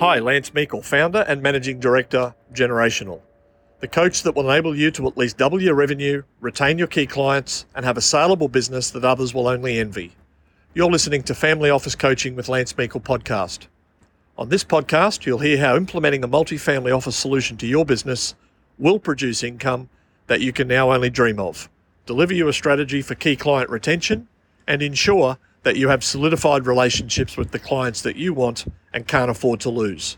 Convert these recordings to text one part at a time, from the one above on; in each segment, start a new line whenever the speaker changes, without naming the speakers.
Hi, Lance Meikle, founder and managing director, Generational, the coach that will enable you to at least double your revenue, retain your key clients, and have a saleable business that others will only envy. You're listening to Family Office Coaching with Lance Meikle podcast. On this podcast, you'll hear how implementing a multi-family office solution to your business will produce income that you can now only dream of, deliver you a strategy for key client retention, and ensure that you have solidified relationships with the clients that you want and can't afford to lose.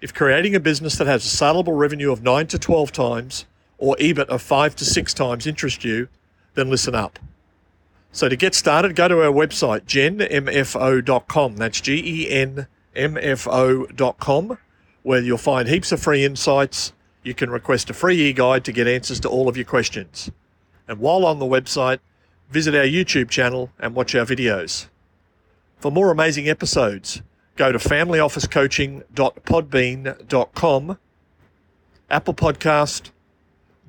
If creating a business that has a saleable revenue of 9 to 12 times or EBIT of 5 to 6 times interest you, then listen up. So to get started, go to our website, genmfo.com. That's G E N M F O.com, where you'll find heaps of free insights. You can request a free e guide to get answers to all of your questions. And while on the website, visit our YouTube channel and watch our videos. For more amazing episodes, go to familyofficecoaching.podbean.com, Apple Podcast,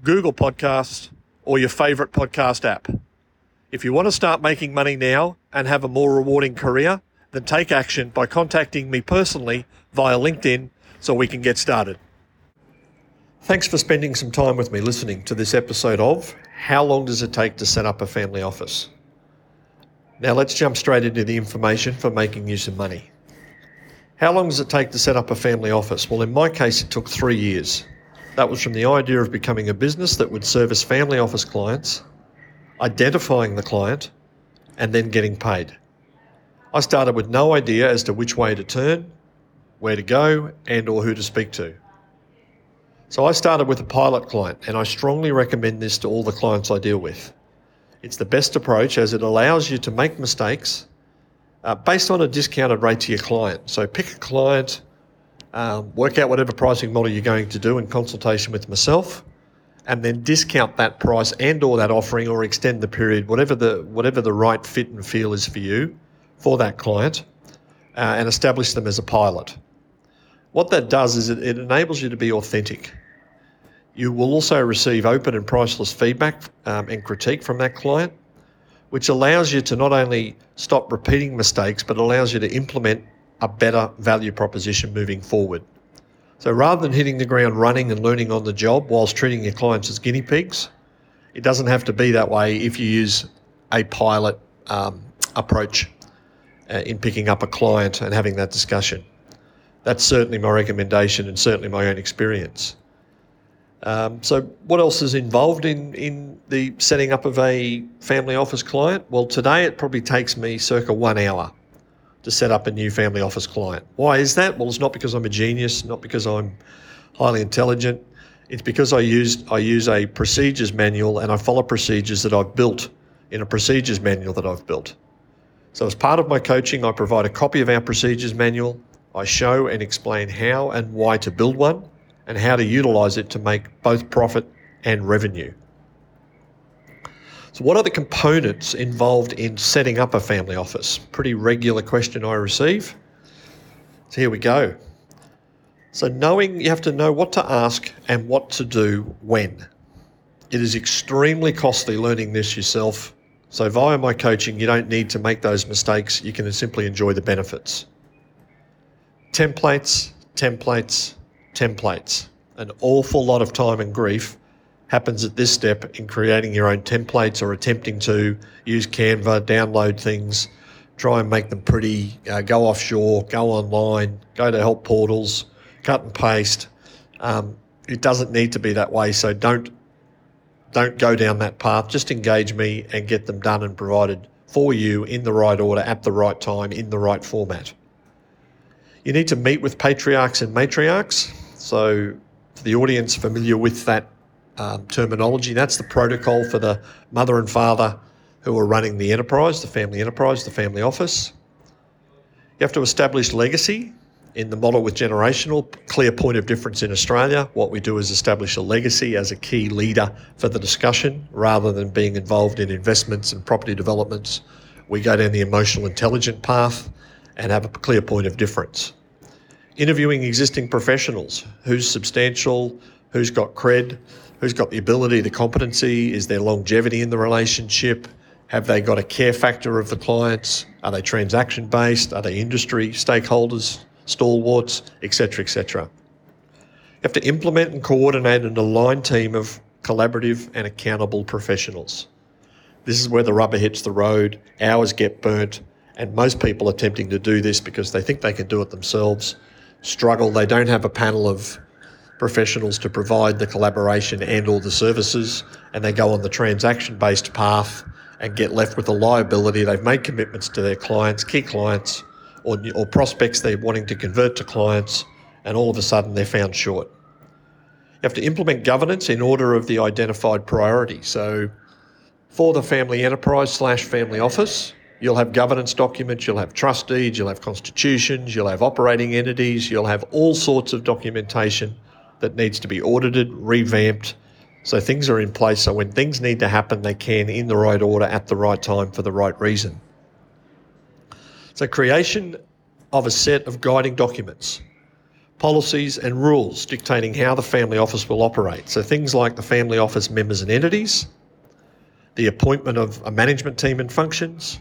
Google Podcast, or your favorite podcast app. If you want to start making money now and have a more rewarding career, then take action by contacting me personally via LinkedIn so we can get started. Thanks for spending some time with me listening to this episode of How Long Does It Take to Set Up a Family Office? Now let's jump straight into the information for making use of money. How long does it take to set up a family office? Well, in my case, it took three years. That was from the idea of becoming a business that would service family office clients, identifying the client, and then getting paid. I started with no idea as to which way to turn, where to go, and or who to speak to. So I started with a pilot client, and I strongly recommend this to all the clients I deal with. It's the best approach as it allows you to make mistakes uh, based on a discounted rate to your client. So pick a client, um, work out whatever pricing model you're going to do in consultation with myself, and then discount that price and or that offering or extend the period, whatever the whatever the right fit and feel is for you, for that client, uh, and establish them as a pilot. What that does is it, it enables you to be authentic. You will also receive open and priceless feedback um, and critique from that client which allows you to not only stop repeating mistakes, but allows you to implement a better value proposition moving forward. So rather than hitting the ground running and learning on the job whilst treating your clients as guinea pigs, it doesn't have to be that way if you use a pilot um, approach uh, in picking up a client and having that discussion. That's certainly my recommendation and certainly my own experience. Um, so, what else is involved in, in the setting up of a family office client? Well, today it probably takes me circa one hour to set up a new family office client. Why is that? Well, it's not because I'm a genius, not because I'm highly intelligent. It's because I use I use a procedures manual and I follow procedures that I've built in a procedures manual that I've built. So, as part of my coaching, I provide a copy of our procedures manual. I show and explain how and why to build one and how to utilize it to make both profit and revenue. So, what are the components involved in setting up a family office? Pretty regular question I receive. So, here we go. So, knowing you have to know what to ask and what to do when. It is extremely costly learning this yourself. So, via my coaching, you don't need to make those mistakes. You can simply enjoy the benefits. Templates, templates, templates. An awful lot of time and grief happens at this step in creating your own templates or attempting to use Canva, download things, try and make them pretty, uh, go offshore, go online, go to help portals, cut and paste. Um, it doesn't need to be that way, so don't don't go down that path. Just engage me and get them done and provided for you in the right order, at the right time, in the right format. You need to meet with patriarchs and matriarchs. So, for the audience familiar with that um, terminology, that's the protocol for the mother and father who are running the enterprise, the family enterprise, the family office. You have to establish legacy in the model with generational. Clear point of difference in Australia. What we do is establish a legacy as a key leader for the discussion rather than being involved in investments and property developments. We go down the emotional intelligent path and have a clear point of difference interviewing existing professionals who's substantial, who's got cred, who's got the ability, the competency, is there longevity in the relationship? Have they got a care factor of the clients? Are they transaction based? Are they industry stakeholders? stalwarts, etc., etc. You have to implement and coordinate an aligned team of collaborative and accountable professionals. This is where the rubber hits the road, hours get burnt, and most people are attempting to do this because they think they can do it themselves struggle. They don't have a panel of professionals to provide the collaboration and all the services, and they go on the transaction-based path and get left with a liability. They've made commitments to their clients, key clients, or, or prospects they're wanting to convert to clients, and all of a sudden they're found short. You have to implement governance in order of the identified priority. So, for the family enterprise slash family office, you'll have governance documents, you'll have trust deeds, you'll have constitutions, you'll have operating entities, you'll have all sorts of documentation that needs to be audited, revamped, so things are in place so when things need to happen, they can in the right order at the right time for the right reason. So, creation of a set of guiding documents, policies, and rules dictating how the family office will operate. So, things like the family office members and entities, the appointment of a management team and functions,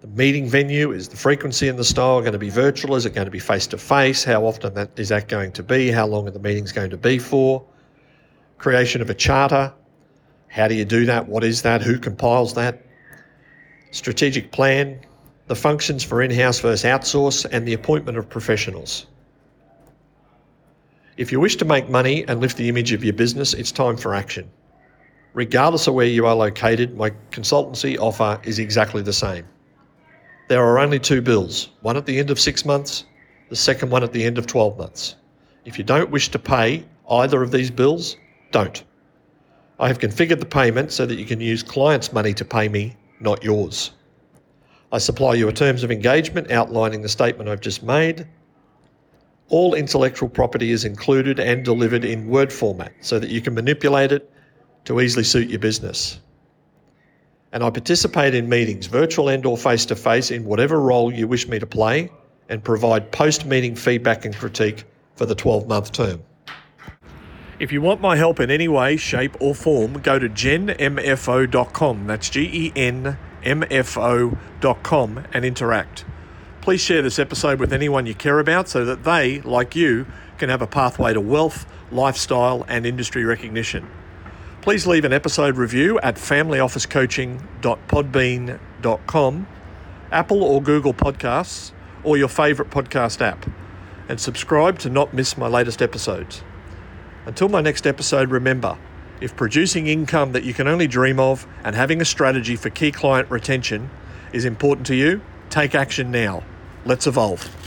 the meeting venue is the frequency and the style going to be virtual? Is it going to be face to face? How often that, is that going to be? How long are the meetings going to be for? Creation of a charter. How do you do that? What is that? Who compiles that? Strategic plan, the functions for in house versus outsource, and the appointment of professionals. If you wish to make money and lift the image of your business, it's time for action. Regardless of where you are located, my consultancy offer is exactly the same. There are only two bills, one at the end of six months, the second one at the end of 12 months. If you don't wish to pay either of these bills, don't. I have configured the payment so that you can use clients' money to pay me, not yours. I supply you a terms of engagement outlining the statement I've just made. All intellectual property is included and delivered in Word format so that you can manipulate it to easily suit your business and I participate in meetings, virtual and or face to face, in whatever role you wish me to play, and provide post meeting feedback and critique for the 12 month term. If you want my help in any way, shape, or form, go to genmfo.com. That's G E N M F O.com and interact. Please share this episode with anyone you care about so that they, like you, can have a pathway to wealth, lifestyle, and industry recognition please leave an episode review at familyofficecoaching.podbean.com, Apple or Google Podcasts, or your favourite podcast app, and subscribe to not miss my latest episodes. Until my next episode, remember if producing income that you can only dream of and having a strategy for key client retention is important to you, take action now. Let's evolve.